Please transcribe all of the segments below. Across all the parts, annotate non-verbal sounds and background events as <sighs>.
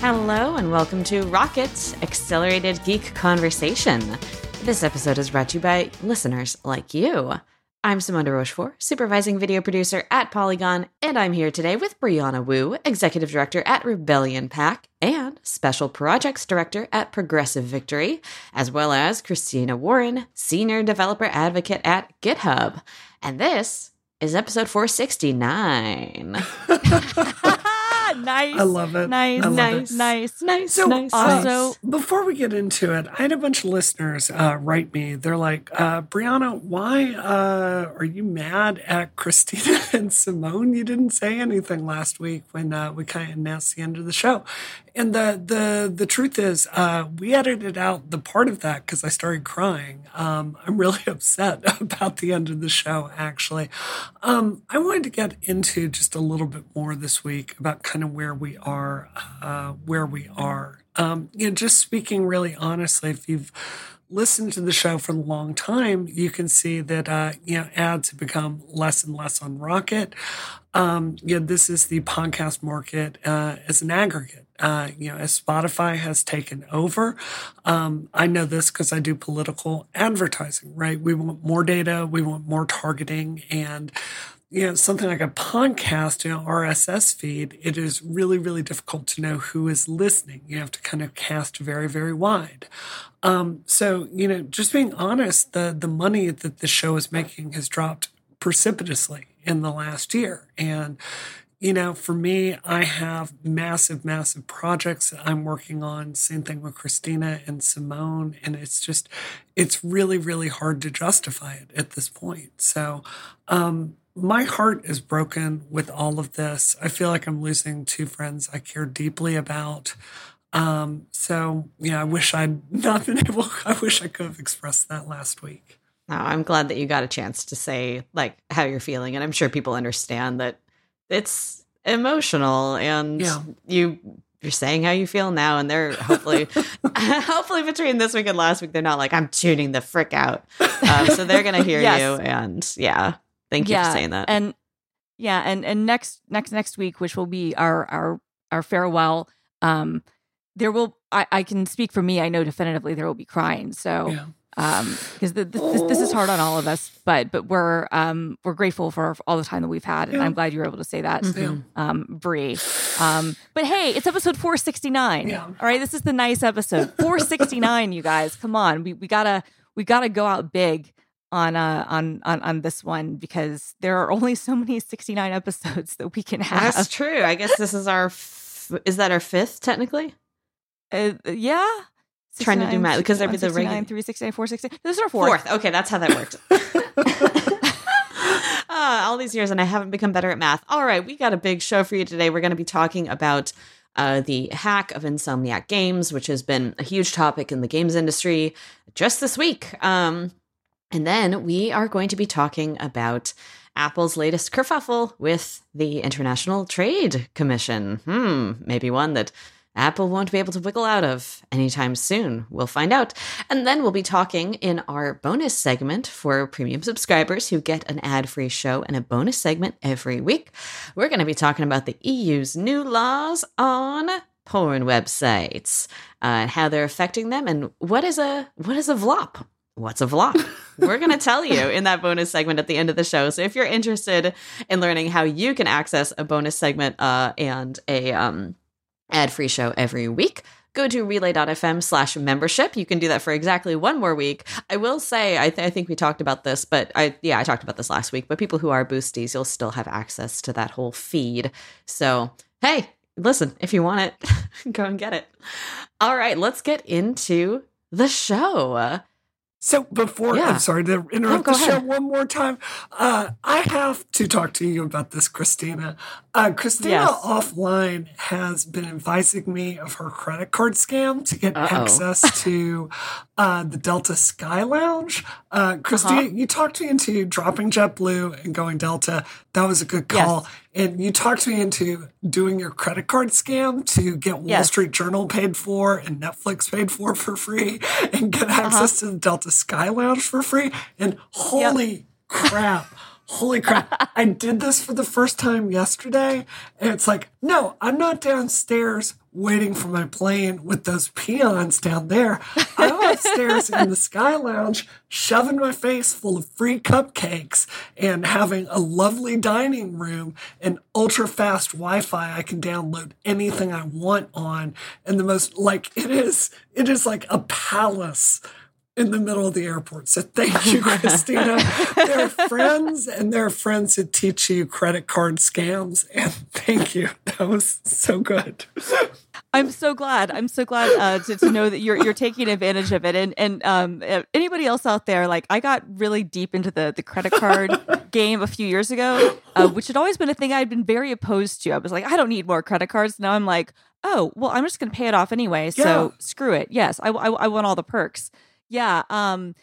Hello, and welcome to Rocket's Accelerated Geek Conversation. This episode is brought to you by listeners like you. I'm Simone de Rochefort, supervising video producer at Polygon, and I'm here today with Brianna Wu, executive director at Rebellion PAC, and special projects director at Progressive Victory, as well as Christina Warren, senior developer advocate at GitHub. And this is episode 469. <laughs> <laughs> nice. I love it. Nice. Love nice. it. Nice. nice, So nice, also, nice. before we get into it, I had a bunch of listeners uh, write me. They're like, uh, Brianna, why uh, are you mad at Christina <laughs> and Simone? You didn't say anything last week when uh, we kind of announced the end of the show. And the the the truth is, uh, we edited out the part of that because I started crying. Um, I'm really <laughs> upset <laughs> about the end of the show. Actually, um, I wanted to get into just a little bit more this week about kind of where we are, uh, where we are. Um, you know, just speaking really honestly, if you've listened to the show for a long time, you can see that uh, you know ads have become less and less on Rocket. Um, you know, this is the podcast market uh, as an aggregate. Uh, you know, as Spotify has taken over, um, I know this because I do political advertising. Right, we want more data, we want more targeting, and you know, something like a podcast, you know, RSS feed, it is really, really difficult to know who is listening. You have to kind of cast very, very wide. Um, so, you know, just being honest, the the money that the show is making has dropped precipitously in the last year. And, you know, for me, I have massive, massive projects that I'm working on. Same thing with Christina and Simone. And it's just, it's really, really hard to justify it at this point. So, um, my heart is broken with all of this. I feel like I'm losing two friends I care deeply about. Um, so yeah, I wish I'd <laughs> not been able, I wish I could have expressed that last week. No, I'm glad that you got a chance to say like how you're feeling, and I'm sure people understand that it's emotional, and Yeah. you you're saying how you feel now, and they're hopefully <laughs> <laughs> hopefully between this week and last week, they're not like I'm tuning the frick out, um, so they're gonna hear <laughs> Yes. you, and yeah, thank you yeah, for saying that. And yeah, and and next next next week, which will be our our our farewell, um, there will I, I can speak for me. I know definitively there will be crying. So Yeah. Um because the, this, this is hard on all of us but but we're um we're grateful for all the time that we've had and Yeah. i'm glad you were able to say that Mhm. um Bree. um but hey it's episode 469 Yeah. all right this is the nice episode <laughs> 469 you guys come on we we gotta we gotta go out big on uh on on on this one because there are only so many 69 episodes that we can have That's true. I guess this is our f- is that our fifth technically? uh, yeah Trying to do math, because there'd be the 69, regular- 369 469 this is our fourth, Fourth. Okay, that's how that worked. Ah, <laughs> <laughs> all these years and I haven't become better at math. All right, we got a big show for you today. We're going to be talking about uh, the hack of Insomniac Games, which has been a huge topic in the games industry just this week. Um, and then we are going to be talking about Apple's latest kerfuffle with the International Trade Commission. Hmm, maybe one that Apple won't be able to wiggle out of anytime soon. We'll find out. And then we'll be talking in our bonus segment for premium subscribers who get an ad free show and a bonus segment every week. We're going to be talking about the EU's new laws on porn websites uh, and how they're affecting them and what is a what is a VLOP? What's a VLOP? <laughs> We're going to tell you in that bonus segment at the end of the show. So if you're interested in learning how you can access a bonus segment uh, and a um, ad-free show every week, go to relay.fm slash membership. You can do that for exactly one more week. I will say, I, th- I think we talked about this, but I, yeah, I talked about this last week, but people who are boosties, you'll still have access to that whole feed. So, hey, listen, if you want it, <laughs> go and get it. All right, let's get into the show. So before Yeah. I'm sorry to interrupt the show ahead. one more time, uh, I have to talk to you about this, Christina. Uh, Christina Yes. offline has been advising me of her credit card scam to get Uh-oh. access to <laughs> uh, the Delta Sky Lounge. Uh, Christina, Uh-huh. you talked me into dropping JetBlue and going Delta. That was a good call. Yes. And you talked me into doing your credit card scam to get Wall Yes. Street Journal paid for and Netflix paid for for free and get Uh-huh. access to the Delta Sky Lounge for free. And holy crap, holy crap, I did this for the first time yesterday. And it's like, no, I'm not downstairs waiting for my plane with those peons down there. I'm upstairs in the Sky Lounge, shoving my face full of free cupcakes and having a lovely dining room and ultra fast Wi Fi. I can download anything I want on. And the most, like, it is, it is like a palace in the middle of the airport. So thank <laughs> you, Christina. they're friends and they're friends who teach you credit card scams. And thank you. That was so good. I'm so glad. I'm so glad uh, to, to know that you're you're taking advantage of it. And and um, anybody else out there, like I got really deep into the the credit card <laughs> game a few years ago, uh, which had always been a thing I'd been very opposed to. I was like, I don't need more credit cards. Now I'm like, oh well, I'm just going to pay it off anyway. So yeah. screw it. Yes, I, I I want all the perks. Yeah. Um,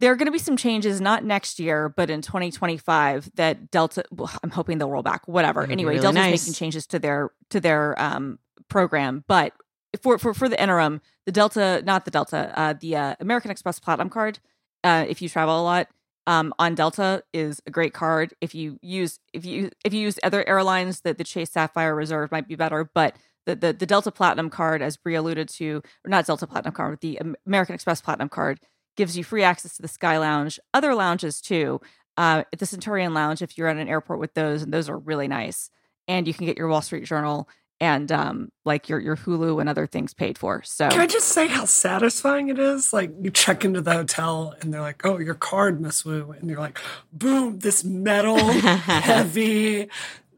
there are going to be some changes, not next year, but in 2025. That Delta, well, I'm hoping they'll roll back. Whatever. Anyway, really Delta's nice. making changes to their to their um, program, but for for for the interim, the Delta, not the Delta, uh, the uh, American Express Platinum card. Uh, if you travel a lot, um, on Delta is a great card. If you use if you if you use other airlines, that the Chase Sapphire Reserve might be better, but the, the, the Delta Platinum card, as Brie alluded to, or not Delta Platinum card, but the American Express Platinum card gives you free access to the Sky Lounge, other lounges too. Uh, at the Centurion Lounge, if you're at an airport with those, and those are really nice. And you can get your Wall Street Journal and um, like your your Hulu and other things paid for. So can I just say how satisfying it is? Like you check into the hotel and they're like, "Oh, your card, Miss Wu," and you're like, "Boom! This metal <laughs> heavy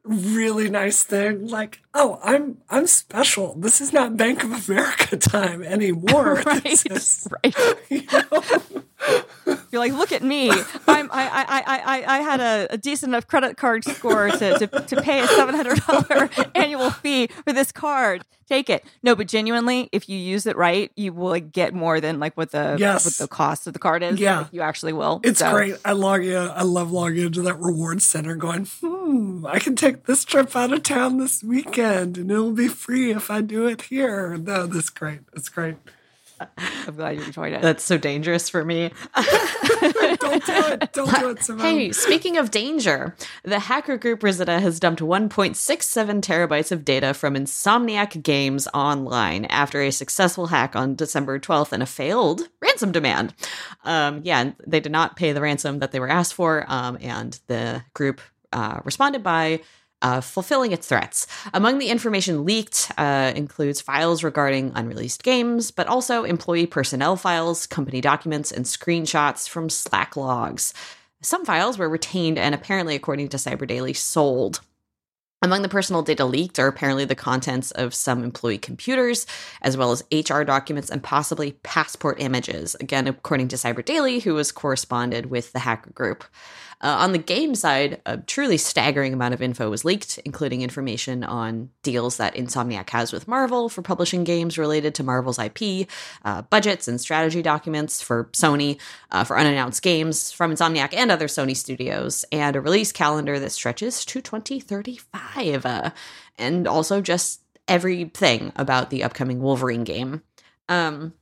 really nice thing. Like oh i'm i'm special. This is not bank of america <laughs> time anymore. <laughs> Right is, right. <laughs> you know? You're like, look at me. I'm I I I I had a, a decent enough credit card score to to, to pay a seven hundred dollar <laughs> annual fee for this card. Take it. No, but genuinely, if you use it right, you will like, get more than like what the yes. what the cost of the card is. Yeah, like, you actually will. It's so. great. I log in. I love logging into that reward center, going, hmm, I can take this trip out of town this weekend, and it'll be free if I do it here. No, that's great. It's great. <laughs> I'm glad you enjoyed it. That's so dangerous for me. <laughs> Don't do it. Don't do it, Simone. Hey, speaking of danger, the hacker group Rhysida has dumped 1.67 terabytes of data from Insomniac Games online after a successful hack on December 12th and a failed ransom demand. Um, yeah, they did not pay the ransom that they were asked for, um, and the group uh, responded by uh, fulfilling its threats. Among the information leaked uh, includes files regarding unreleased games, but also employee personnel files, company documents, and screenshots from Slack logs. Some files were retained and apparently, according to Cyber Daily, sold. Among the personal data leaked are apparently the contents of some employee computers, as well as HR documents and possibly passport images. Again, according to Cyber Daily, who has corresponded with the hacker group. Uh, on the game side, a truly staggering amount of info was leaked, including information on deals that Insomniac has with Marvel for publishing games related to Marvel's IP, uh, budgets and strategy documents for Sony uh, for unannounced games from Insomniac and other Sony studios, and a release calendar that stretches to 2035, uh, and also just everything about the upcoming Wolverine game. Um,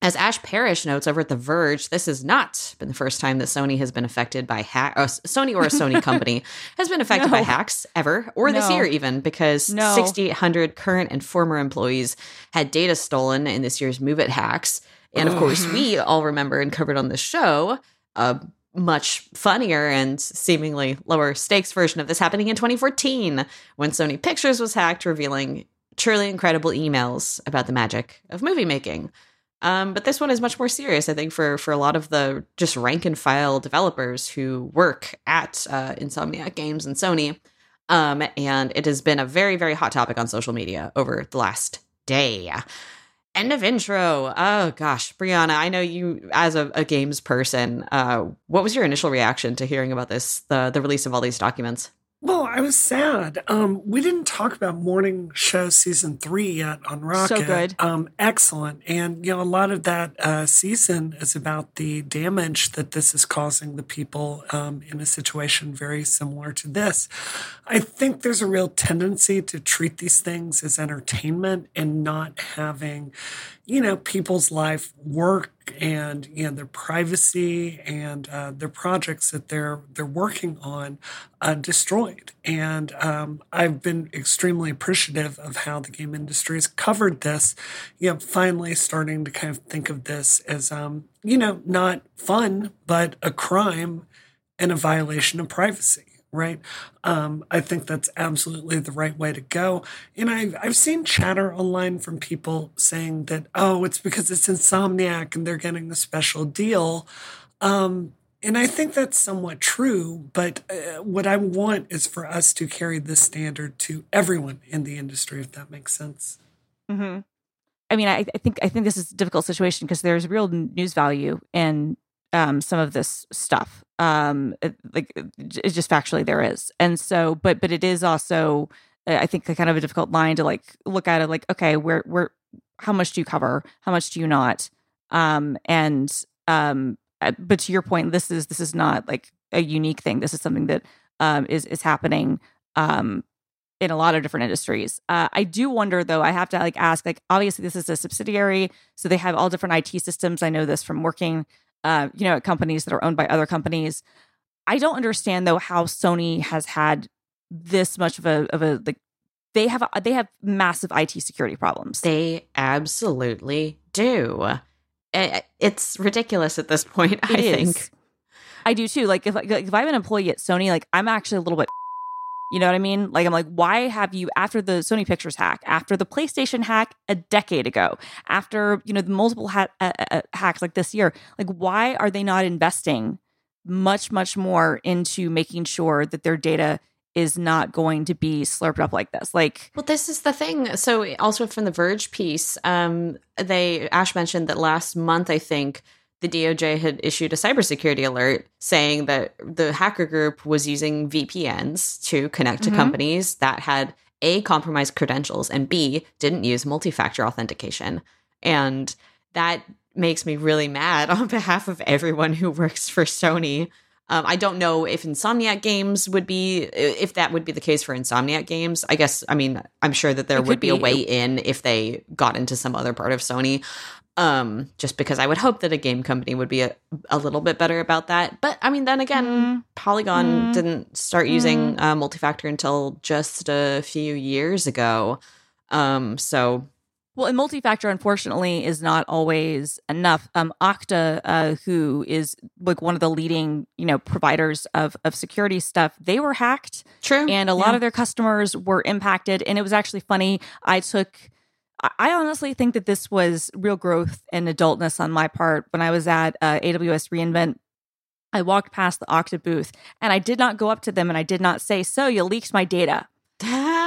as Ash Parrish notes over at The Verge, this has not been the first time that Sony has been affected by hack. Uh, Sony or a Sony <laughs> company has been affected no. by hacks ever, or no. this year even, because no. 6,800 current and former employees had data stolen in this year's MOVEit hacks. And of course, we all remember and covered on the show a much funnier and seemingly lower stakes version of this happening in 2014 when Sony Pictures was hacked, revealing truly incredible emails about the magic of movie making. Um, but this one is much more serious, I think, for for a lot of the just rank and file developers who work at uh, Insomniac Games and Sony. Um, and it has been a very, very hot topic on social media over the last day. End of intro. Oh gosh, Brianna, I know you as a, a games person. Uh, what was your initial reaction to hearing about this, the the release of all these documents? Well, I was sad. Um, we didn't talk about Morning Show season three yet on Rocket. So good. Um, excellent. And, you know, a lot of that uh, season is about the damage that this is causing the people um, in a situation very similar to this. I think there's a real tendency to treat these things as entertainment and not having, you know, people's life work and you know their privacy and uh, their projects that they're they're working on uh, destroyed. And um, I've been extremely appreciative of how the game industry has covered this. You know, finally starting to kind of think of this as um, you know not fun, but a crime and a violation of privacy right? Um, I think that's absolutely the right way to go. And I've, I've seen chatter online from people saying that, oh, it's because it's Insomniac and they're getting a special deal. Um, and I think that's somewhat true, but uh, what I want is for us to carry this standard to everyone in the industry, if that makes sense. Mm-hmm. I mean, I, I, think I think this is a difficult situation because there's real news value in um, some of this stuff. Um, like it's just factually there is, and so, but but it is also, I think, a kind of a difficult line to like look at it. Like, okay, where where how much do you cover? How much do you not? Um, and um, uh, but to your point, this is this is not like a unique thing. This is something that um, is is happening um, in a lot of different industries. Uh, I do wonder though, I have to like ask, like obviously this is a subsidiary, so they have all different IT systems. I know this from working uh, you know, at companies that are owned by other companies. I don't understand though how Sony has had this much of a of a like they have a, they have massive IT security problems. They absolutely do. It's ridiculous at this point. <laughs> It I is. think. I do too. Like if if I'm an employee at Sony, like I'm actually a little bit you know what I mean? Like, I'm like, why have you, after the Sony Pictures hack, after the PlayStation hack a decade ago, after, you know, the multiple ha- uh, uh, uh, hacks like this year, like, why are they not investing much, much more into making sure that their data is not going to be slurped up like this. Like, well, this is the thing. So, also from the Verge piece, um, they Ash mentioned that last month, I think the DOJ had issued a cybersecurity alert saying that the hacker group was using VPNs to connect to mm-hmm. companies that had A, compromised credentials, and B, didn't use multi factor authentication. And that makes me really mad <laughs> on behalf of everyone who works for Sony. Um, I don't know if Insomniac Games would be, if that would be the case for Insomniac Games. I guess, I mean, I'm sure that there would be, be a way in if they got into some other part of Sony um just because i would hope that a game company would be a, a little bit better about that but i mean then again mm. polygon mm. didn't start using mm. uh, multi-factor until just a few years ago um so well, and multi-factor, unfortunately, is not always enough. Um, Okta, uh, who is like one of the leading, you know, providers of of security stuff, they were hacked. True, and a yeah. lot of their customers were impacted. And it was actually funny. I took I honestly think that this was real growth and adultness on my part. When I was at uh, AWS reInvent, I walked past the Okta booth and I did not go up to them and I did not say, "So you leaked my data."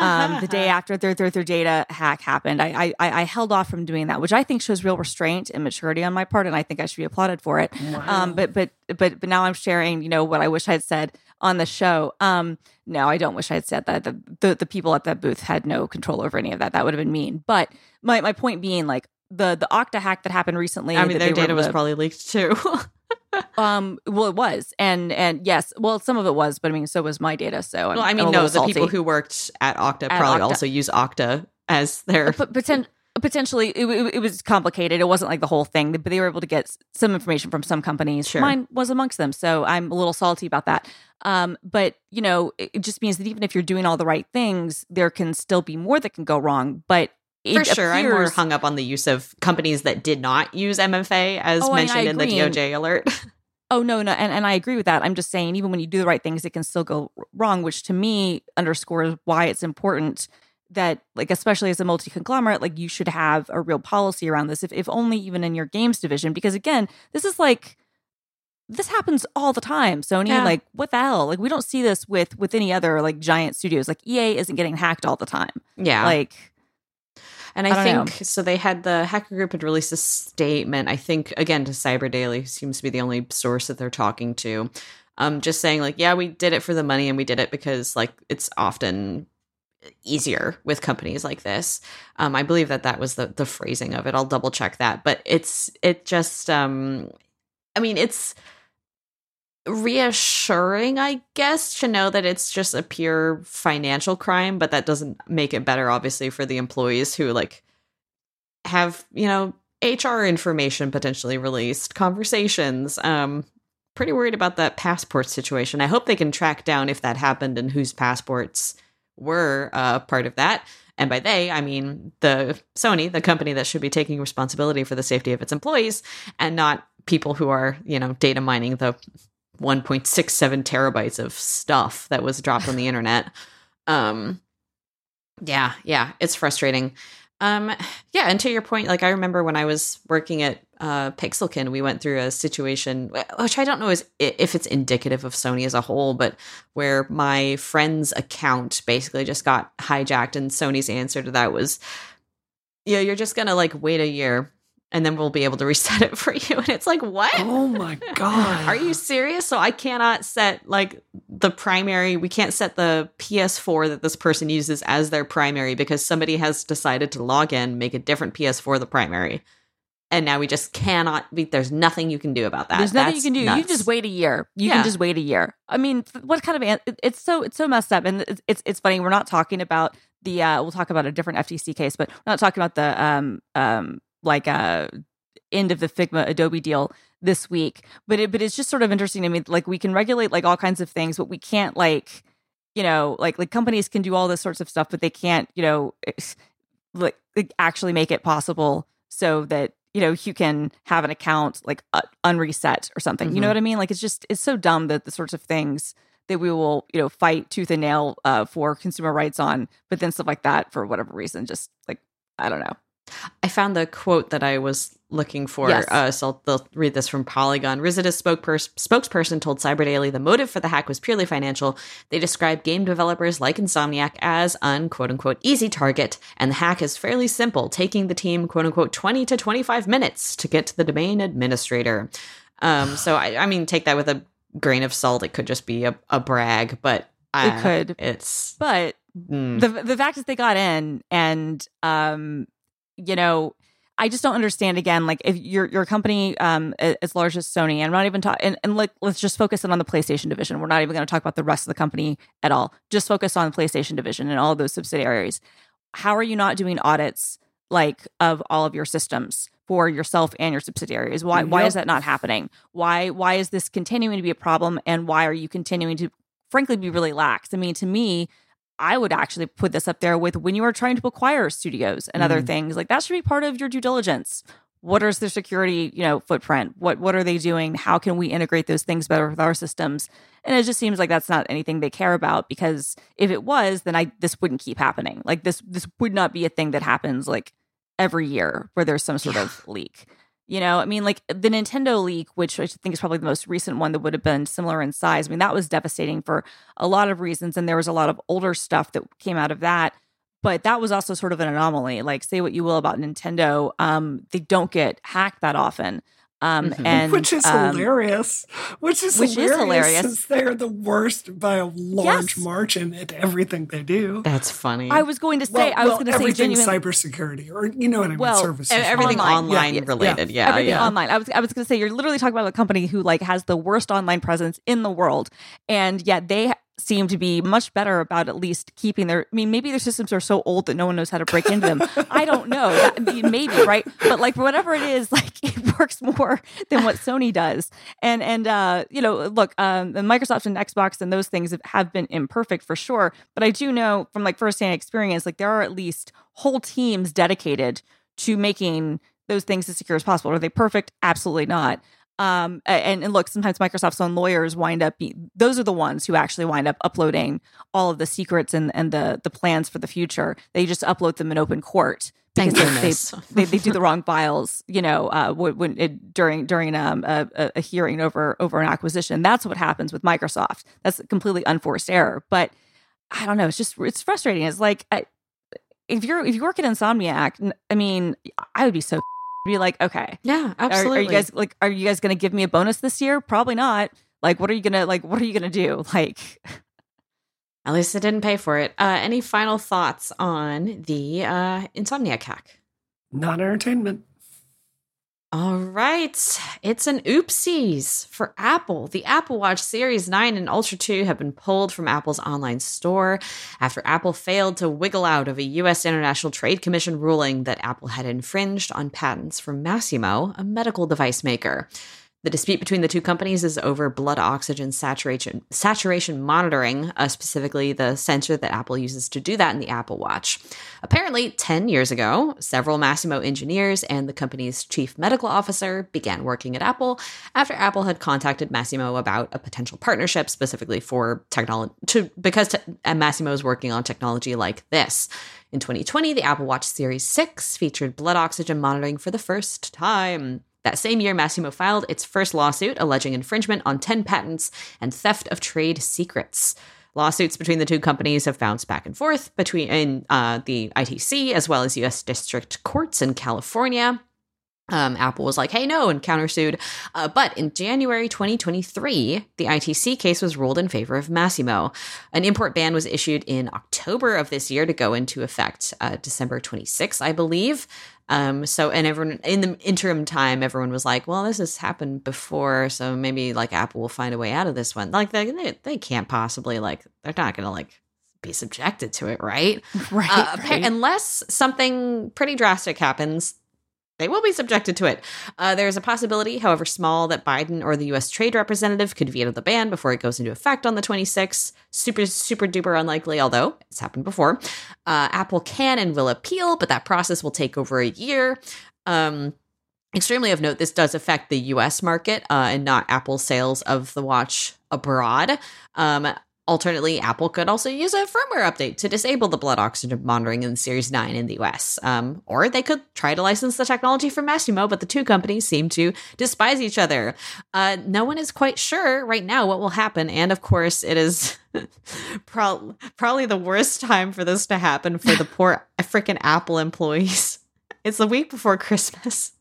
Um, the day <laughs> after their, their their data hack happened, I, I I held off from doing that, which I think shows real restraint and maturity on my part, and I think I should be applauded for it. Wow. Um, but but but but now I'm sharing, you know, what I wish I'd said on the show. Um, no, I don't wish I'd said that. The, the, the people at that booth had no control over any of that. That would have been mean. But my my point being, like the the Okta hack that happened recently. I mean, their data was probably leaked too. <laughs> um well it was and and yes well some of it was but i mean so was my data so well i mean no the people who worked at okta at probably okta. also use okta as their but, poten- potentially it, it, it, was complicated it wasn't like the whole thing but they were able to get some information from some companies sure. mine was amongst them so i'm a little salty about that um, but you know it just means that even if you're doing all the right things there can still be more that can go wrong but for sure, I'm more hung up on the use of companies that did not use MFA, as oh, mentioned in the DOJ alert. <laughs> oh no, no, and, and I agree with that. I'm just saying, even when you do the right things, it can still go wrong, which to me underscores why it's important that, like, especially as a multi conglomerate, like you should have a real policy around this, if if only even in your games division, because again, this is like this happens all the time sony yeah. like what the hell like we don't see this with with any other like giant studios like ea isn't getting hacked all the time yeah like and I, I think know. so. They had the hacker group had released a statement. I think again to Cyber Daily seems to be the only source that they're talking to. Um, just saying like, yeah, we did it for the money, and we did it because like it's often easier with companies like this. Um, I believe that that was the the phrasing of it. I'll double check that, but it's it just. Um, I mean, it's reassuring, I guess, to know that it's just a pure financial crime, but that doesn't make it better, obviously, for the employees who like have, you know, HR information potentially released, conversations. Um, pretty worried about that passport situation. I hope they can track down if that happened and whose passports were uh, part of that. And by they, I mean the Sony, the company that should be taking responsibility for the safety of its employees, and not people who are, you know, data mining the 1.67 terabytes of stuff that was dropped on the <laughs> internet. Um, yeah, yeah, it's frustrating. Um, yeah, and to your point, like I remember when I was working at uh, Pixelkin, we went through a situation which I don't know is if it's indicative of Sony as a whole, but where my friend's account basically just got hijacked, and Sony's answer to that was, "Yeah, you're just gonna like wait a year and then we'll be able to reset it <laughs> for you. And it's like, what? Oh my God. Are you serious? So I cannot set like the primary, we can't set the PS4 that this person uses as their primary because somebody has decided to log in, make a different PS4 the primary. And now we just cannot be, there's nothing you can do about that. There's nothing That's you can do. nuts. You just wait a year. You Yeah. can just wait a year. I mean, what kind of it's so it's so messed up, and it's it's, it's funny. We're not talking about the. uh We'll talk about a different FTC case, but we're not talking about the um um like uh end of the Figma Adobe deal this week. But it but it's just sort of interesting to me. Like we can regulate like all kinds of things, but we can't like you know like like companies can do all this sorts of stuff, but they can't you know <laughs> like, like actually make it possible so that you know you can have an account like uh, unreset or something you know Mhm. what i mean like it's just it's so dumb that the sorts of things that we will you know fight tooth and nail uh, for consumer rights on but then stuff like that for whatever reason just like i don't know I found the quote that I was looking for. Yes. Uh, so I'll, they'll read this from Polygon. Spokepers- spokesperson told Cyber Daily the motive for the hack was purely financial. They described game developers like Insomniac as an quote unquote easy target, and the hack is fairly simple, taking the team quote unquote 20 to 25 minutes to get to the domain administrator. Um, so, I, I mean, take that with a grain of salt. It could just be a, a brag, but uh, it could It's. but mm. the the fact is they got in and um you know I just don't understand again like if you're your company um as large as Sony and I'm not even talking and, and like let's just focus in on the PlayStation division. We're not even going to talk about the rest of the company at all. Just focus on the PlayStation division and all of those subsidiaries. How are you not doing audits like of all of your systems for yourself and your subsidiaries? Why why Yep. is that not happening? Why why is this continuing to be a problem and why are you continuing to frankly be really lax? I mean to me I would actually put this up there with when you are trying to acquire studios and other Mhm. things. Like that should be part of your due diligence. What is their security, you know, footprint? What what are they doing? How can we integrate those things better with our systems? And it just seems like that's not anything they care about because if it was, then I this wouldn't keep happening. Like this this would not be a thing that happens like every year where there's some sort Yeah. of leak. You know, I mean, like the Nintendo leak, which I think is probably the most recent one that would have been similar in size. I mean, that was devastating for a lot of reasons, and there was a lot of older stuff that came out of that. But that was also sort of an anomaly. Like, say what you will about Nintendo, um, they don't get hacked that often. Um, Mhm. and which is um, hilarious. Which is which is hilarious, hilarious. since they're the worst by a large Yes. margin at everything they do. That's funny. I was going to say, well, I was well, going to say everything genuine. cybersecurity, or you know what I mean, Well, services. Everything Online. online, Yeah, yeah, related. Yeah, everything yeah. online. I was I was going to say you're literally talking about a company who like has the worst online presence in the world, and yet they seem to be much better about at least keeping their. I mean, maybe their systems are so old that no one knows how to break into them. <laughs> I don't know. That, I mean, maybe right, but like whatever it is, <laughs> like it works more than what Sony does. And and uh, you know, look, um, the Microsoft and Xbox and those things have, have been imperfect for sure. But I do know from like firsthand experience, like there are at least whole teams dedicated to making those things as secure as possible. Are they perfect? Absolutely not. Um, and, and look, sometimes Microsoft's own lawyers wind up be, those are the ones who actually wind up uploading all of the secrets and, and the the plans for the future. They just upload them in open court Thank because they- goodness. <laughs> they, they do the wrong files, you know, uh, when, it, during during um, a, a- hearing over over an acquisition. That's what happens with Microsoft. That's a completely unforced error. But I don't know. It's just it's frustrating. It's like I, if you're if you work at Insomniac, I mean, I would be so be like, okay, yeah, absolutely. are you guys like are you guys going to give me a bonus this year? Probably not. Like, what are you gonna like? What are you gonna do? <laughs> Like, <laughs> At least it didn't pay for it. Uh, any final thoughts on the uh, Insomniac hack? Not entertainment. All right. It's an oopsies for Apple. The Apple Watch Series 9 and Ultra 2 have been pulled from Apple's online store after Apple failed to wiggle out of a U.S. International Trade Commission ruling that Apple had infringed on patents from Masimo, a medical device maker. The dispute between the two companies is over blood oxygen saturation saturation monitoring, uh, specifically the sensor that Apple uses to do that in the Apple Watch. Apparently, 10 years ago, several Masimo engineers and the company's chief medical officer began working at Apple after Apple had contacted Masimo about a potential partnership specifically for technology to because te- Masimo is working on technology like this. In 2020, the Apple Watch Series 6 featured blood oxygen monitoring for the first time. That same year, Masimo filed its first lawsuit alleging infringement on 10 patents and theft of trade secrets. Lawsuits between the two companies have bounced back and forth between uh, the ITC as well as U.S. district courts in California. Um, Apple was like, hey, no, and countersued. Uh, but in January 2023, the ITC case was ruled in favor of Masimo. An import ban was issued in October of this year to go into effect uh, December 26, I believe. Um, so, and everyone in the interim time, everyone was like, well, this has happened before. So maybe like Apple will find a way out of this one. Like they, they, they can't possibly like, they're not going to like be subjected to it, right? <laughs> Right, Uh, right. Unless something pretty drastic happens, they will be subjected to it. Uh, there is a possibility, however small, that Biden or the U.S. Trade Representative could veto the ban before it goes into effect on the 26th. Super, super duper unlikely, although it's happened before. Uh, Apple can and will appeal, but that process will take over a year. Um, extremely of note, this does affect the U.S. market uh, and not Apple's sales of the watch abroad. Um, Alternately, Apple could also use a firmware update to disable the blood oxygen monitoring in Series 9 in the US. Um, or they could try to license the technology from Masimo, but the two companies seem to despise each other. Uh, no one is quite sure right now what will happen. And of course, it is <laughs> pro- probably the worst time for this to happen for the poor <laughs> freaking Apple employees. It's the week before Christmas.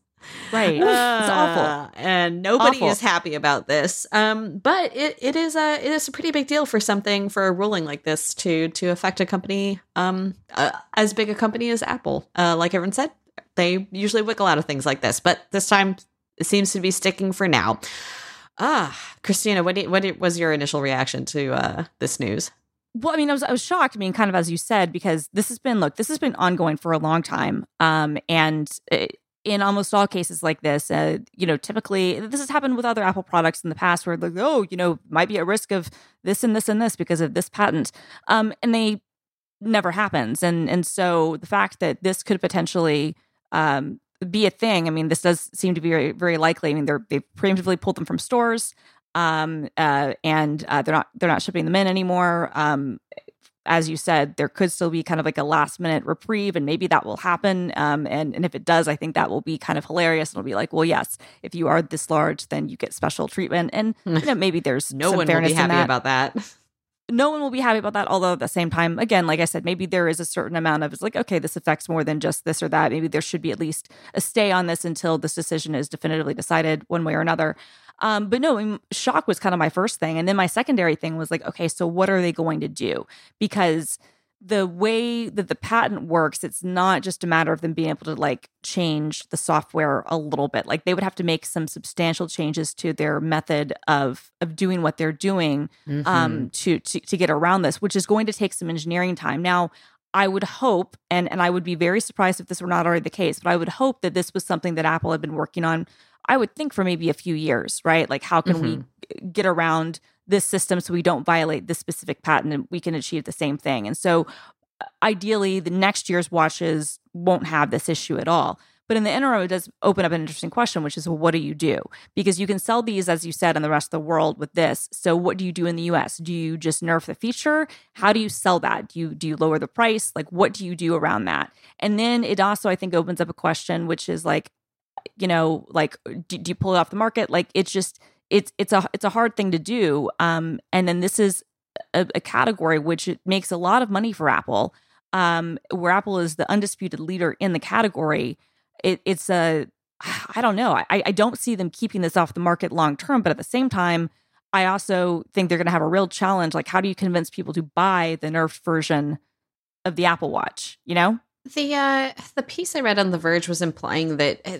Right. it's awful. Uh, and nobody Awful. is happy about this. Um, but it, it is a it is a pretty big deal for something for a ruling like this to to affect a company um uh, as big a company as Apple. Uh, like everyone said, they usually wiggle out of things like this, but this time it seems to be sticking for now. Ah, Christina, what did, what did, was your initial reaction to uh, this news? Well, I mean, I was I was shocked. I mean, kind of as you said, because this has been look, this has been ongoing for a long time, um, and uh, in almost all cases like this, uh, you know, typically this has happened with other Apple products in the past, where like, oh, you know, might be at risk of this and this and this because of this patent, um, and they never happens, and and so the fact that this could potentially um, be a thing, I mean, this does seem to be very very likely. I mean, they're they've preemptively pulled them from stores um uh and uh they're not they're not shipping them in anymore um as you said there could still be kind of like a last minute reprieve and maybe that will happen um and and if it does i think that will be kind of hilarious And it'll be like well yes if you are this large then you get special treatment and you know maybe there's <laughs> No one will be happy that about that. no one will be happy about that. Although at the same time, again, like I said, maybe there is a certain amount of it's like, okay, this affects more than just this or that. Maybe there should be at least a stay on this until this decision is definitively decided one way or another. Um, but no, shock was kind of my first thing. And then my secondary thing was like, okay, so what are they going to do? Because the way that the patent works, it's not just a matter of them being able to like change the software a little bit. Like they would have to make some substantial changes to their method of of doing what they're doing Mm-hmm. um, to, to to get around this, which is going to take some engineering time. Now, I would hope, and and I would be very surprised if this were not already the case, but I would hope that this was something that Apple had been working on. I would think for maybe a few years, right? Like how can we get around this system so we don't violate this specific patent and we can achieve the same thing? And so, uh, ideally, the next year's watches won't have this issue at all. But in the interim, it does open up an interesting question, which is, well, what do you do? Because you can sell these, as you said, in the rest of the world with this. So, what do you do in the U.S.? Do you just nerf the feature? How do you sell that? Do you do you lower the price? Like, what do you do around that? And then it also, I think, opens up a question, which is like, you know, like, do, do you pull it off the market? Like, it's just, it's it's a it's a hard thing to do. Um, and then this is a, a category which makes a lot of money for Apple. Um, where Apple is the undisputed leader in the category it, it's a <sighs> i don't know I, I don't see them keeping this off the market long term but at the same time i also think they're going to have a real challenge like how do you convince people to buy the nerfed version of the apple watch you know The uh, the piece I read on The Verge was implying that uh,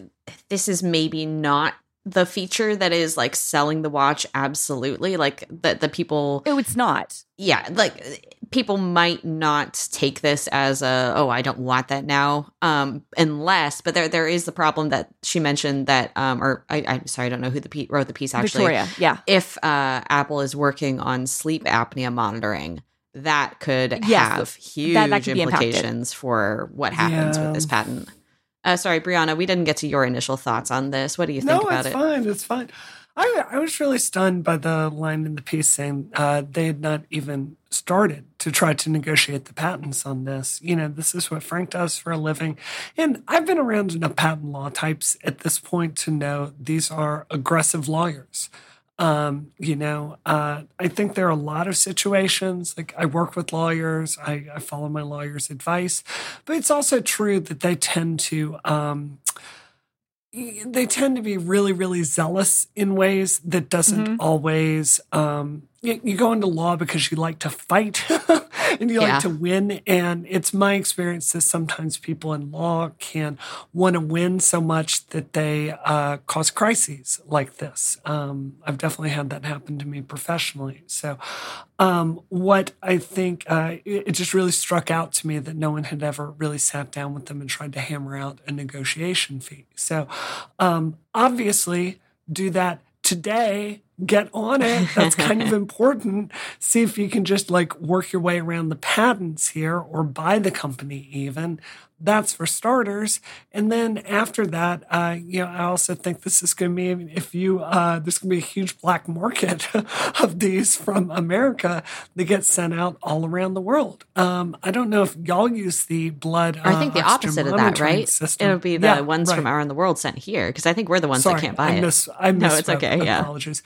this is maybe not the feature that is like selling the watch absolutely like that the people oh it's not. Yeah like people might not take this as a oh i don't want that now um unless but there there is the problem that she mentioned that um or I, i'm sorry i don't know who the wrote the piece actually. Victoria yeah. If uh apple is working on sleep apnea monitoring that could Yes, have huge that- that could implications for what happens with this patent uh, sorry, Brianna, we didn't get to your initial thoughts on this. What do you think no, about it's it? fine. It's fine. I, I was really stunned by the line in the piece saying uh, they had not even started to try to negotiate the patents on this. You know, this is what Frank does for a living. And I've been around enough patent law types at this point to know these are aggressive lawyers. Um, you know, uh, I think there are a lot of situations, like I work with lawyers, I, I follow my lawyer's advice, but it's also true that they tend to. Um, they tend to be really really zealous in ways that doesn't Mhm. always um you, you go into law because you like to fight <laughs> and you Yeah. like to win and it's my experience that sometimes people in law can want to win so much that they uh, cause crises like this um, i've definitely had that happen to me professionally so um, what I think uh, it, it just really struck out to me that no one had ever really sat down with them and tried to hammer out a negotiation fee. So um, obviously, do that today. Get on it. That's kind of <laughs> important. See if you can just like work your way around the patents here or buy the company even. That's for starters. And then after that, uh, you know, I also think this is going to be, if you, uh, there's going to be a huge black market <laughs> of these from America that get sent out all around the world. Um, I don't know if y'all use the blood. Or I think the uh, opposite of that, right? System. It'll be the Yeah, ones from around the world sent here because I think we're the ones Sorry, that can't buy I it. Miss, I No, it's okay, yeah. Apologies.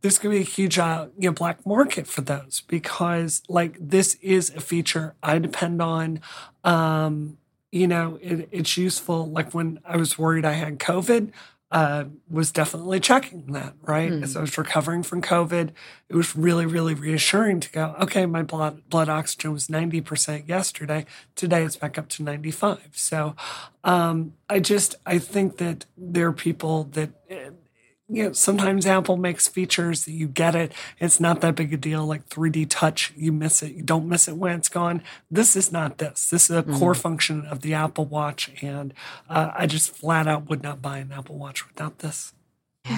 There's going to be a huge, uh, you know, black market for those because, like, this is a feature I depend on. Um, you know, it, it's useful. Like when I was worried I had COVID, uh, was definitely checking that. Right Hmm. as I was recovering from COVID, it was really, really reassuring to go. Okay, my blood blood oxygen was ninety percent yesterday. Today it's back up to ninety five. So, um, I just I think that there are people that. You know, sometimes Apple makes features that you get it. It's not that big a deal, like 3D touch. You miss it. You don't miss it when it's gone. This is not this. This is a core function of the Apple Watch. And uh, I just flat out would not buy an Apple Watch without this.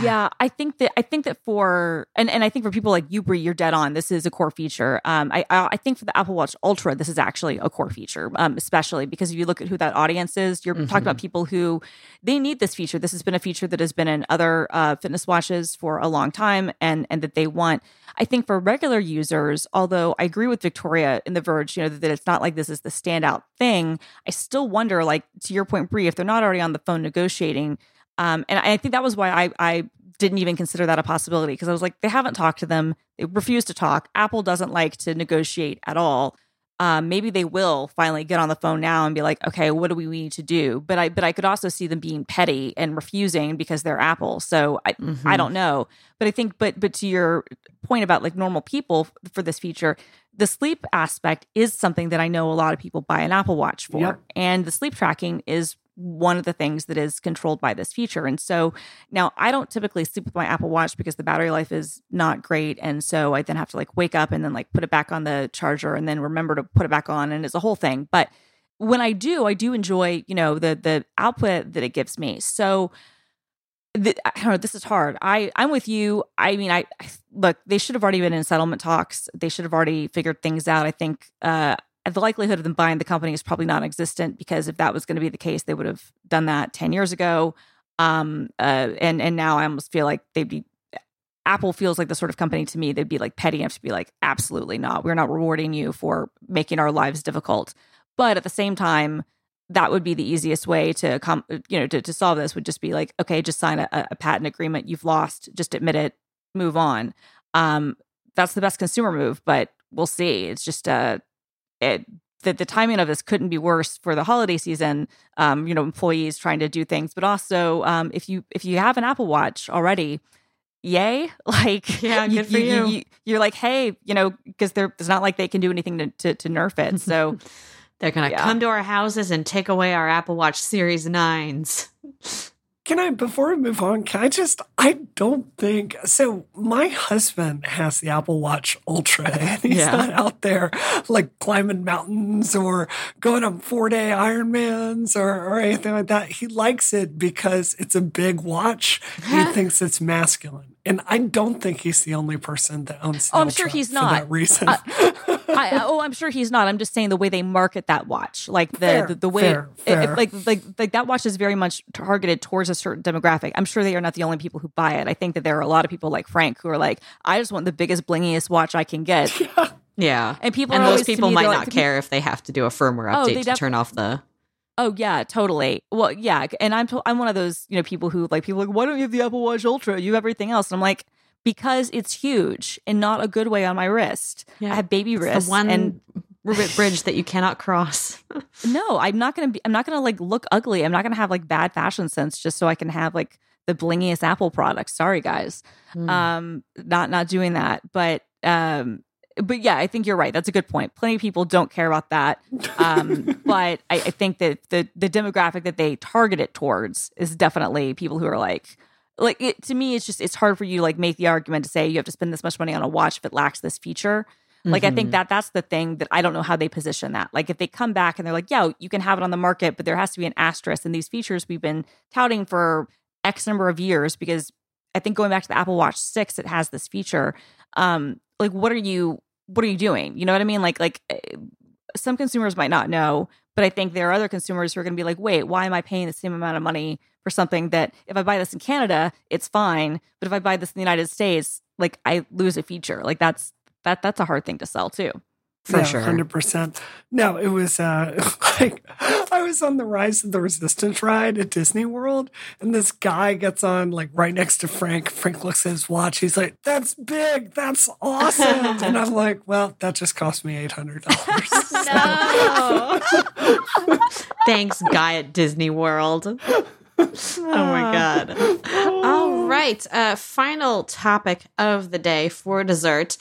Yeah, I think that I think that for and, and I think for people like you, Brie, you're dead on. This is a core feature. Um, I I think for the Apple Watch Ultra, this is actually a core feature, um, especially because if you look at who that audience is, you're talking about people who they need this feature. This has been a feature that has been in other uh, fitness watches for a long time, and and that they want. I think for regular users, although I agree with Victoria in The Verge, you know that it's not like this is the standout thing. I still wonder, like to your point, Brie, if they're not already on the phone negotiating. Um, and I think that was why I, I didn't even consider that a possibility because I was like, they haven't talked to them. They refuse to talk. Apple doesn't like to negotiate at all. Um, maybe they will finally get on the phone now and be like, okay, what do we need to do? But I, but I could also see them being petty and refusing because they're Apple. So I, Mm-hmm. I don't know. But I think, but, but to your point about like normal people f- for this feature, the sleep aspect is something that I know a lot of people buy an Apple Watch for, Yep. and the sleep tracking is one of the things that is controlled by this feature. And so now I don't typically sleep with my Apple Watch because the battery life is not great. And so I then have to like wake up and then like put it back on the charger and then remember to put it back on. And it's a whole thing. But when I do, I do enjoy, you know, the the output that it gives me. So the, I don't know. This is hard. I I'm with you. I mean, I, I look. They should have already been in settlement talks. They should have already figured things out. I think uh, the likelihood of them buying the company is probably non-existent because if that was going to be the case, they would have done that ten years ago. Um, uh, and and now I almost feel like they'd be. Apple feels like the sort of company to me they'd be like petty enough to be like, absolutely not. We're not rewarding you for making our lives difficult. But at the same time, that would be the easiest way to come you know to, to solve this would just be like okay just sign a, a patent agreement you've lost just admit it move on um that's the best consumer move but we'll see it's just uh it the, the timing of this couldn't be worse for the holiday season um you know employees trying to do things but also um if you if you have an apple watch already yay <laughs> like Yeah, good for you. you're like hey you know because they're it's not like they can do anything to, to, to nerf it <laughs> so They're going to Yeah. come to our houses and take away our Apple Watch Series 9s. <laughs> Can I, before we move on, can I just, I don't think, so my husband has the Apple Watch Ultra <laughs> and he's Yeah. not out there like climbing mountains or going on four day Ironmans or, or anything like that. He likes it because it's a big watch. he <laughs> thinks it's masculine. And I don't think he's the only person that owns Oh, I'm sure Ultra he's for not. that reason. Uh, <laughs> I, oh, I'm sure he's not. I'm just saying the way they market that watch, like the Fair, the, the way, fair, it- fair. it- like like like that watch is very much targeted towards a certain demographic. I'm sure they are not the only people who buy it. I think that there are a lot of people like Frank who are like, I just want the biggest blingiest watch I can get, <laughs> Yeah. and people And are those people me, might they're not like, care if they have to do a firmware Oh, update to turn off the. Oh yeah, totally. Well, yeah, and I'm to- I'm one of those you know people who like people like why don't you have the Apple Watch Ultra? You have everything else, and I'm like because it's huge and not a good way on my wrist. Yeah. I have baby It's wrists, one and bridge that you cannot cross. <laughs> <laughs> no, I'm not gonna be. I'm not gonna like look ugly. I'm not gonna have like bad fashion sense just so I can have like the blingiest Apple products. Sorry, guys. Hmm. Um, not not doing that. But um, but yeah, I think you're right. That's a good point. Plenty of people don't care about that. Um, <laughs> but I, I think that the the demographic that they target it towards is definitely people who are like. Like it, to me, it's just it's hard for you to like make the argument to say you have to spend this much money on a watch if it lacks this feature. Like I think Mhm. that that's the thing that I don't know how they position that. Like if they come back and they're like, "Yeah, you can have it on the market, but there has to be an asterisk." And these features we've been touting for X number of years because I think going back to the Apple Watch Six, it has this feature. Um, like what are you what are you doing? You know what I mean? Like like eh, some consumers might not know, but I think there are other consumers who are going to be like, "Wait, why am I paying the same amount of money for something that if I buy this in Canada, it's fine, but if I buy this in the United States, like I lose a feature." Like that's that that's a hard thing to sell too. For yeah, sure. hundred percent. No, it was uh, <laughs> like I was on the Rise of the Resistance ride at Disney World, and this guy gets on like right next to Frank. Frank looks at his watch. He's like, "That's big. That's awesome." <laughs> and I'm like, "Well, that just cost me eight hundred dollars." <laughs> No. Thanks, guy at Disney World. Oh my god. All right. Uh, final topic of the day for dessert.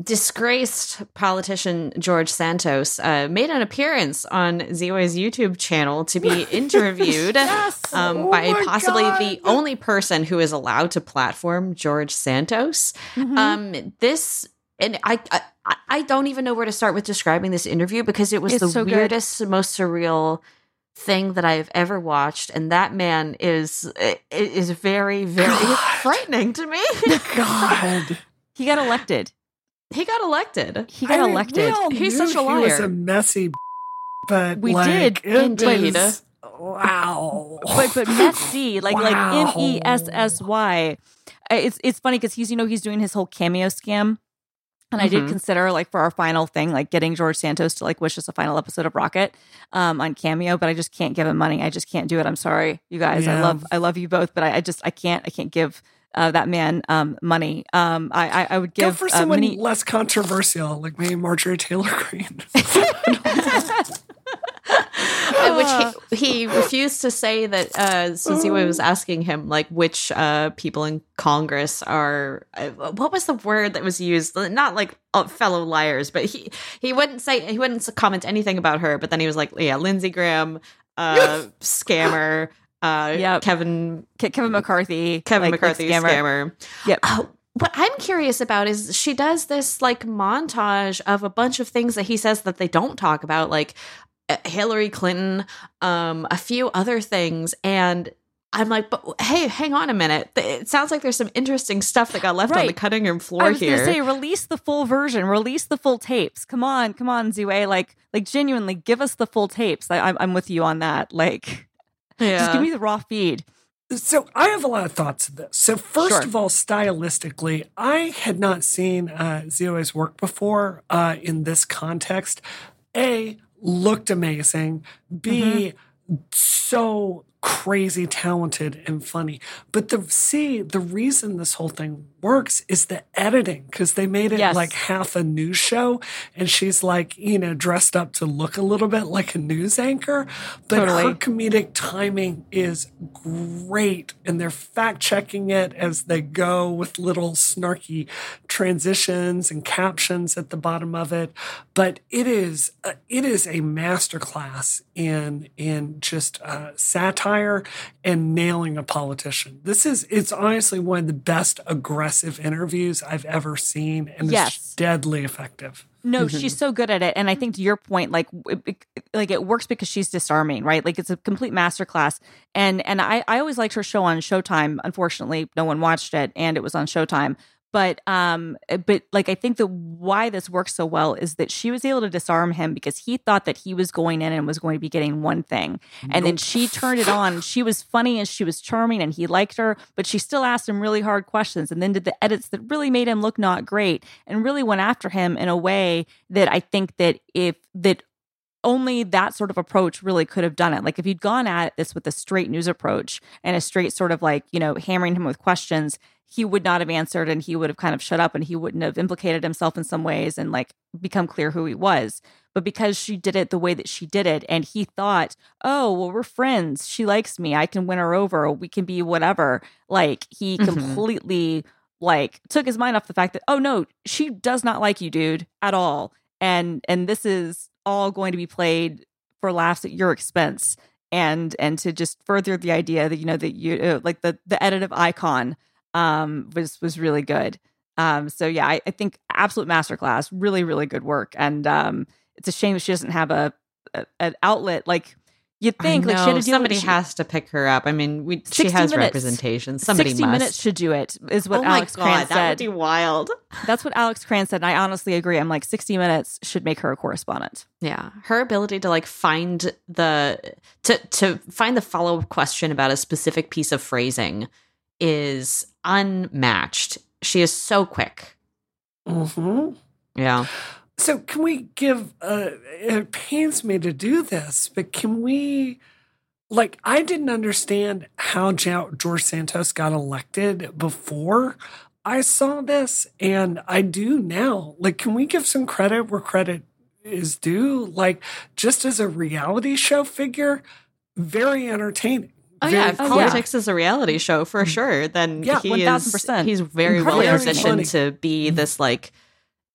Disgraced politician George Santos uh, made an appearance on Ziwe's YouTube channel to be <laughs> interviewed um, Oh by possibly God. the only person who is allowed to platform George Santos. Mm-hmm. Um, this and I, I I don't even know where to start with describing this interview because it was It's the so good. weirdest, most surreal thing that I've ever watched, and that man is is very very God. frightening to me. <laughs> God, <laughs> he got elected. He got elected. He got I mean, elected. we all He's knew such a He was a messy, but We like, did, it indeed. was- wow, but but <laughs> messy, like like M E S S Y. Uh, It's it's funny because he's you know he's doing his whole cameo scam, and I did Mhm. consider like for our final thing like getting George Santos to like wish us a final episode of Rocket um, on cameo, but I just can't give him money. I just can't do it. I'm sorry, you guys. I love I love you both, but I, I just I can't I can't give. Uh, that man um, money. Um, I, I I would Go give for uh, someone many- less controversial, like maybe Marjorie Taylor Greene. <laughs> Uh, which he, he refused to say that uh Suziwa was asking him like which uh people in Congress are uh, what was the word that was used not like uh, fellow liars but he he wouldn't say he wouldn't comment anything about her but then he was like yeah Lindsey Graham uh scammer uh Yep. Kevin Ke- Kevin McCarthy, Kevin like- like McCarthy scammer. Yep. Uh, what I'm curious about is she does this like montage of a bunch of things that he says that they don't talk about, like uh, Hillary Clinton, um, a few other things, and I'm like, but hey, hang on a minute. It sounds like there's some interesting stuff that got left on the cutting room floor I was here. say, release the full version, release the full tapes. Come on, come on, Zue. Like, like genuinely, give us the full tapes. I, I'm, I'm with you on that. Like, yeah. just give me the raw feed. So I have a lot of thoughts of this. So first Sure. of all, stylistically, I had not seen uh, Ziwe's work before uh, in this context. A looked amazing. B Mm-hmm. so crazy talented and funny. But the see, the reason this whole thing works is the editing because they made it Yes. like half a news show, and she's like, you know, dressed up to look a little bit like a news anchor. But her comedic timing is great, and they're fact checking it as they go with little snarky transitions and captions at the bottom of it. But it is uh, it is a masterclass in in just uh, satire and nailing a politician. This is it's honestly one of the best aggressive interviews I've ever seen, and Yes. it's deadly effective. No, mm-hmm. she's so good at it, and I think to your point, like, it, it- like it works because she's disarming, right? Like it's a complete masterclass, and and I I always liked her show on Showtime. Unfortunately, no one watched it, and it was on Showtime. But um, but like I think the why this works so well is that she was able to disarm him because he thought that he was going in and was going to be getting one thing, and then she turned it on. She was funny and she was charming, and he liked her, but she still asked him really hard questions, and then did the edits that really made him look not great, and really went after him in a way that I think that if that only that sort of approach really could have done it. Like if you'd gone at this with a straight news approach and a straight sort of like, you know, hammering him with questions, he would not have answered and he would have kind of shut up and he wouldn't have implicated himself in some ways and like become clear who he was. But because she did it the way that she did it and he thought, "Oh, well we're friends. She likes me. I can win her over. We can be whatever." Like he Mhm. completely like took his mind off the fact that, "Oh no, she does not like you, dude, at all." And and this is all going to be played for laughs at your expense and and to just further the idea that you know that you uh, like the the editive icon um was was really good. Um so yeah i, I think absolute masterclass really really good work. And um it's a shame that she doesn't have a, a an outlet like you'd think like she had to deal somebody with, she- has to pick her up. I mean, we, she has minutes. representation. Somebody 60 must. minutes should do it is what oh my alex god, Cranz that said would be wild. <laughs> that's what alex Cranz said and i honestly agree i'm like 60 minutes should make her a correspondent Yeah, her ability to like find the to to find the follow up question about a specific piece of phrasing is unmatched. She is so quick. hmm Yeah. So can we give? Uh, it pains me to do this, but can we? Like, I didn't understand how George Santos got elected before I saw this, and I do now. Like, can we give some credit where credit is due? Like, just as a reality show figure, very entertaining. Oh Very yeah, if Oh, yeah. politics is a reality show for mm-hmm. sure, then Yeah, he 1000%. is he's very well positioned to be mm-hmm. this like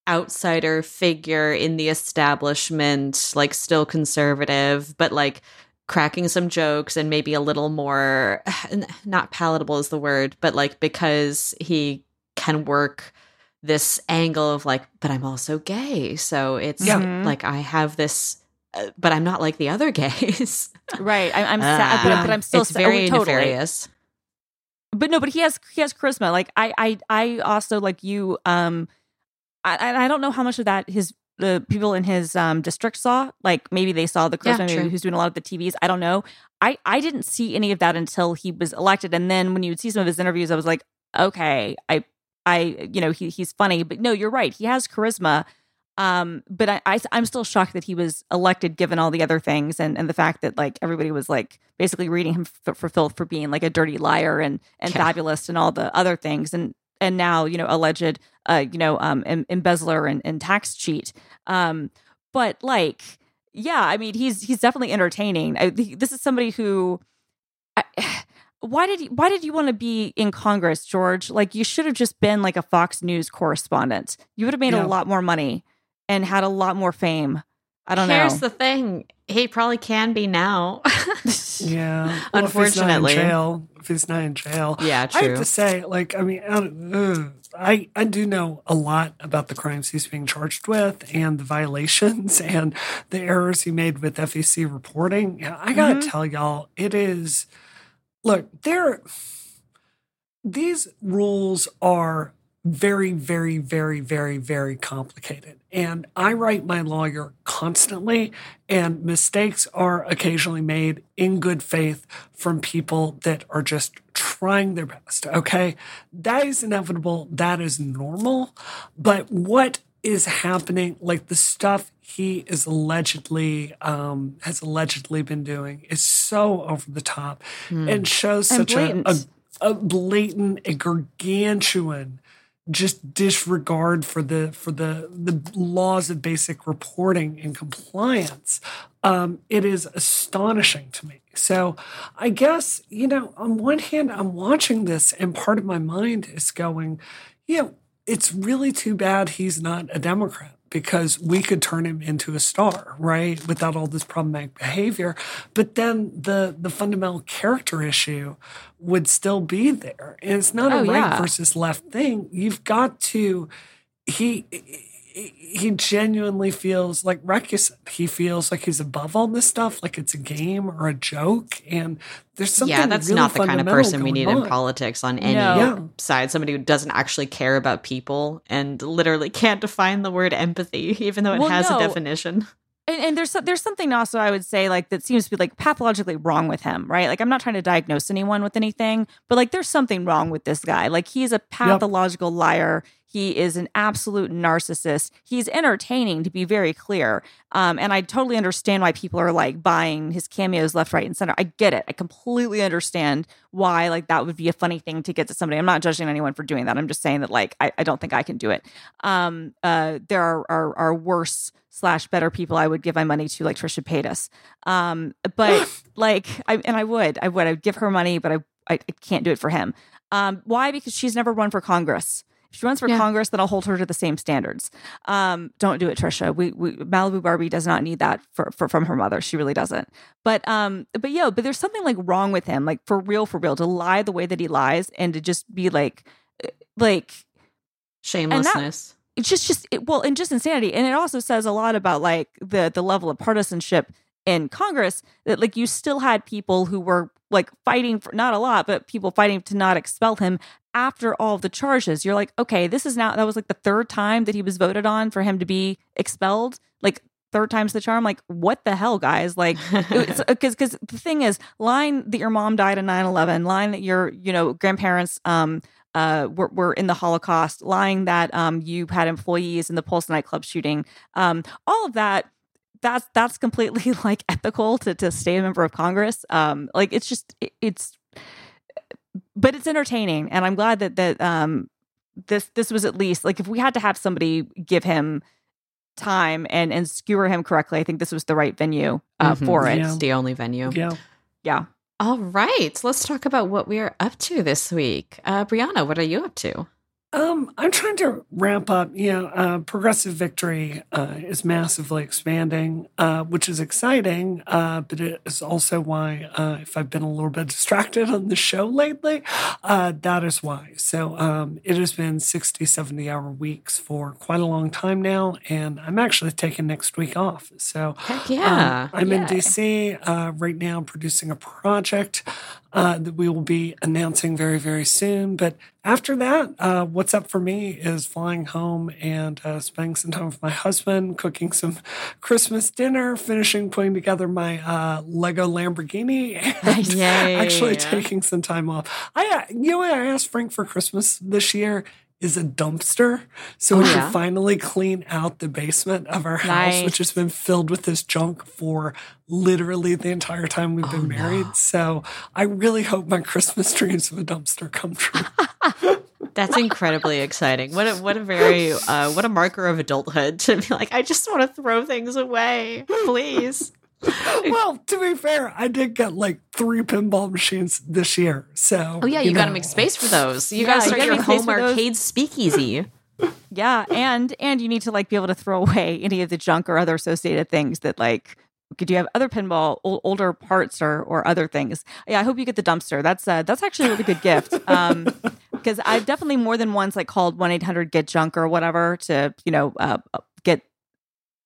outsider figure in the establishment, like still conservative, but like cracking some jokes and maybe a little more <sighs> not palatable is the word, but like because he can work this angle of like, but I'm also gay, so it's Yeah. Mhm. like I have this. Uh, but I'm not like the other <laughs> gays. right I, i'm sad but, Ah, but i'm still it's sa- very oh, totally. nefarious. but no but he has he has charisma like i i i also like you um i i don't know how much of that his the people in his um district saw. Like maybe they saw the Yeah, charisma maybe true. who's doing a lot of the tvs i don't know. I i didn't see any of that until he was elected. And then when you would see some of his interviews i was like okay i i you know he, he's funny. But no you're right. He has charisma. Um but I, I i'm still shocked that he was elected given all the other things and and the fact that like everybody was like basically reading him for, for filth for being like a dirty liar and and Yeah. fabulous and all the other things. And and now you know alleged uh you know um em- embezzler and, and tax cheat um but like yeah i mean he's he's definitely entertaining I, this is somebody who I, <sighs> why did you, why did you want to be in Congress, George? Like you should have just been like a Fox News correspondent. You would have made Yeah. a lot more money and had a lot more fame. I don't Here's know. the thing: he probably can be now. <laughs> Yeah. Well, if he's not Unfortunately. jail, if he's not in jail, yeah, I have true. to say, like, I mean, I, don't- I I do know a lot about the crimes he's being charged with and the violations <laughs> and the errors he made with FEC reporting. Yeah, I gotta Mhm. tell y'all, it is. Look, there. These rules are very, very, very, very, very complicated. And I write my lawyer constantly, and mistakes are occasionally made in good faith from people that are just trying their best. Okay. That is inevitable. That is normal. But what is happening, like the stuff he is allegedly um, has allegedly been doing, is so over the top mm. and shows such a, a, a blatant, a gargantuan just disregard for the for the the laws of basic reporting and compliance um, it is astonishing to me. So i guess you know on one hand i'm watching this and part of my mind is going you know it's really too bad he's not a democrat because we could turn him into a star, right? Without all this problematic behavior. But then the the fundamental character issue would still be there. And it's not oh, a right yeah. versus left thing. You've got to he he genuinely feels like Rekus. He feels like he's above all this stuff, like it's a game or a joke. And there's something. Yeah, that's really not the kind of person we need on. in politics on any side. Somebody who doesn't actually care about people and literally can't define the word empathy, even though it well, has no. a definition. And, and, there's there's something also I would say like that seems to be like pathologically wrong with him, right? Like I'm not trying to diagnose anyone with anything, but like there's something wrong with this guy. Like he's a pathological yep. liar. He is an absolute narcissist. He's entertaining, to be very clear. Um, and I totally understand why people are like buying his cameos left, right, and center. I get it. I completely understand why like that would be a funny thing to get to somebody. I'm not judging anyone for doing that. I'm just saying that like I, I don't think I can do it. Um, uh, there are, are, are worse slash better people I would give my money to, like Trisha Paytas. Um, but <laughs> like, I, and I would, I would, I'd give her money, but I, I, I can't do it for him. Um, why? Because she's never run for Congress. If she runs for yeah. Congress, then I'll hold her to the same standards. Um, don't do it, Trisha. We, we Malibu Barbie does not need that for, for from her mother. She really doesn't. But um, but yeah, but there's something like wrong with him, like for real, for real, to lie the way that he lies and to just be like, uh, like shamelessness. It's just just it, well, and just insanity. And it also says a lot about like the the level of partisanship in Congress that like you still had people who were like fighting for not a lot, but people fighting to not expel him after all of the charges. You're like, okay, this is now that was like the third time that he was voted on for him to be expelled. Like third time's the charm. Like, what the hell, guys? Like, because <laughs> because the thing is, line that your mom died in 9-11, line that your you know grandparents um uh were, were in the Holocaust, lying that um you had employees in the Pulse nightclub shooting, um all of that that's that's completely <laughs> like ethical to to stay a member of Congress. Um, like it's just it, it's, but it's entertaining, and I'm glad that that um this this was at least like if we had to have somebody give him time and and skewer him correctly, I think this was the right venue uh, mm-hmm. for it. Yeah. It's the only venue. Yeah, yeah. All right, let's talk about what we are up to this week. Uh, Brianna, what are you up to? Um, I'm trying to ramp up. You know, uh, progressive victory uh, is massively expanding, uh, which is exciting. Uh, but it is also why, uh, if I've been a little bit distracted on the show lately, uh, that is why. So um, it has been 60, 70 hour weeks for quite a long time now, and I'm actually taking next week off. So Heck yeah, um, I'm yeah. in DC right now producing a project uh, that we will be announcing very, very soon. But after that, uh, what's up for me is flying home and uh, spending some time with my husband, cooking some <laughs> Christmas dinner, finishing putting together my uh, Lego Lamborghini, <laughs> and Yay. actually taking some time off. I, uh, you know, I asked Frank for Christmas this year is a dumpster. So oh, we yeah? can finally clean out the basement of our house, nice. which has been filled with this junk for literally the entire time we've been oh, married. No. So I really hope my Christmas dreams of a dumpster come true. <laughs> That's incredibly exciting. What a what a very uh, what a marker of adulthood <laughs> to be like. I just want to throw things away, please. <laughs> well, to be fair, I did get like three pinball machines this year. So Oh yeah, you, you got to make space for those. You yeah, got to start you your home arcade speakeasy. <laughs> yeah, and and you need to like be able to throw away any of the junk or other associated things that like could you have other pinball old, older parts or or other things yeah i hope you get the dumpster that's uh that's actually a really good gift <laughs> um because i've definitely more than once like called 1-800 get junk or whatever to you know uh, get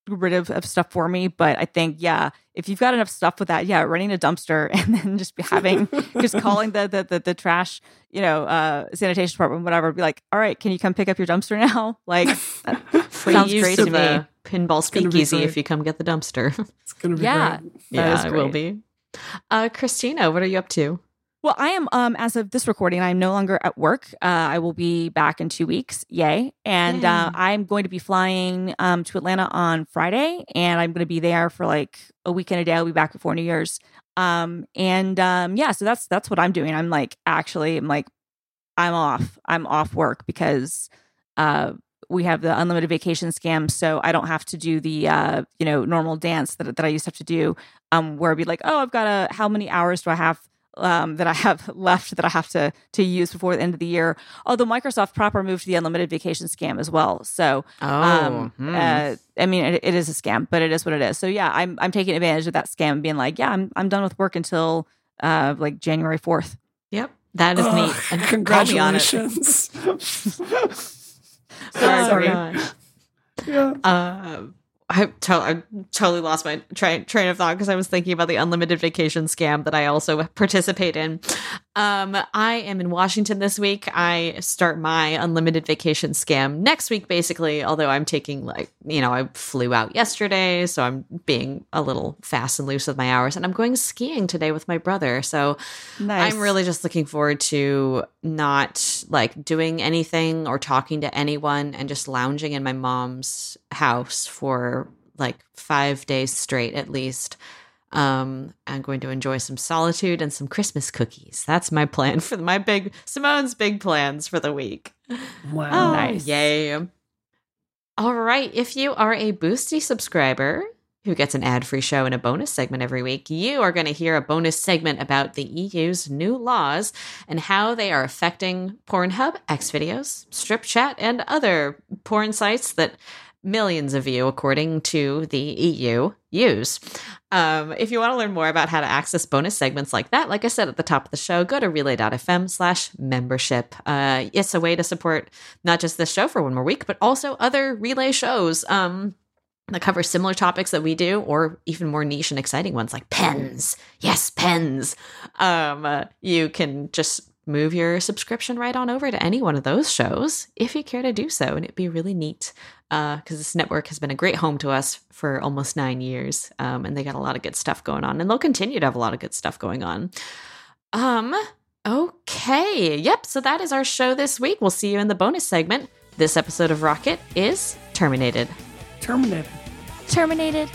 rid of, of stuff for me. But I think, yeah, if you've got enough stuff with that, yeah, running a dumpster <laughs> and then just having just calling the, the the the, trash, you know, uh, sanitation department, whatever, be like, all right, can you come pick up your dumpster now? <laughs> Like, <laughs> sounds great to, to me. Pinball speakeasy if you come get the dumpster. It's gonna be yeah, great. Yeah, it will be. Uh, Christina, what are you up to? Well, I am um as of this recording, I'm no longer at work. Uh, I will be back in two weeks. Yay! And uh, I'm going to be flying um to Atlanta on Friday, and I'm going to be there for like a week and a day. I'll be back before New Year's. Um and um yeah, so that's that's what I'm doing. I'm like actually, I'm like I'm off. I'm off work because uh we have the unlimited vacation scam, so I don't have to do the uh you know normal dance that that I used to have to do. Um, where I'd be like, oh, I've got a how many hours do I have? Um, that I have <laughs> left that I have to to use before the end of the year. Although Microsoft proper moved to the unlimited vacation scam as well. So, Oh, um, hmm. uh, I mean, it, it is a scam, but it is what it is. So yeah, I'm I'm taking advantage of that scam, and being like, yeah, I'm I'm done with work until uh like January fourth. yep, that is Ugh, neat. And call me on it. congratulations. <laughs> Sorry. Sorry. yeah. Uh, I, to- I totally lost my tra- train of thought because I was thinking about the unlimited vacation scam that I also participate in. Um, I am in Washington this week. I start my unlimited vacation scam next week, basically. Although I'm taking like you know I flew out yesterday, so I'm being a little fast and loose with my hours, and I'm going skiing today with my brother. So Nice. I'm really just looking forward to not like doing anything or talking to anyone and just lounging in my mom's house for like five days straight at least. Um, I'm going to enjoy some solitude and some Christmas cookies. That's my plan <laughs> for my big Simone's big plans for the week. Wow. Oh, Nice. yay. All right. If you are a Boosty subscriber who gets an ad free show and a bonus segment every week, you are going to hear a bonus segment about the EU's new laws and how they are affecting Pornhub, Xvideos, Strip Chat, and other porn sites that millions of you, according to the EU, use. Um, if you want to learn more about how to access bonus segments like that, like I said at the top of the show, go to relay.fm slash membership. Uh, it's a way to support not just this show for one more week, but also other relay shows. Um, that cover similar topics that we do, or even more niche and exciting ones like pens. Yes, pens. Um, uh, you can just move your subscription right on over to any one of those shows if you care to do so, and it'd be really neat because this network has been a great home to us for almost nine years, um, and they got a lot of good stuff going on, and they'll continue to have a lot of good stuff going on. Um. Okay. Yep. So that is our show this week. We'll see you in the bonus segment. This episode of Rocket is terminated. Terminated. terminated.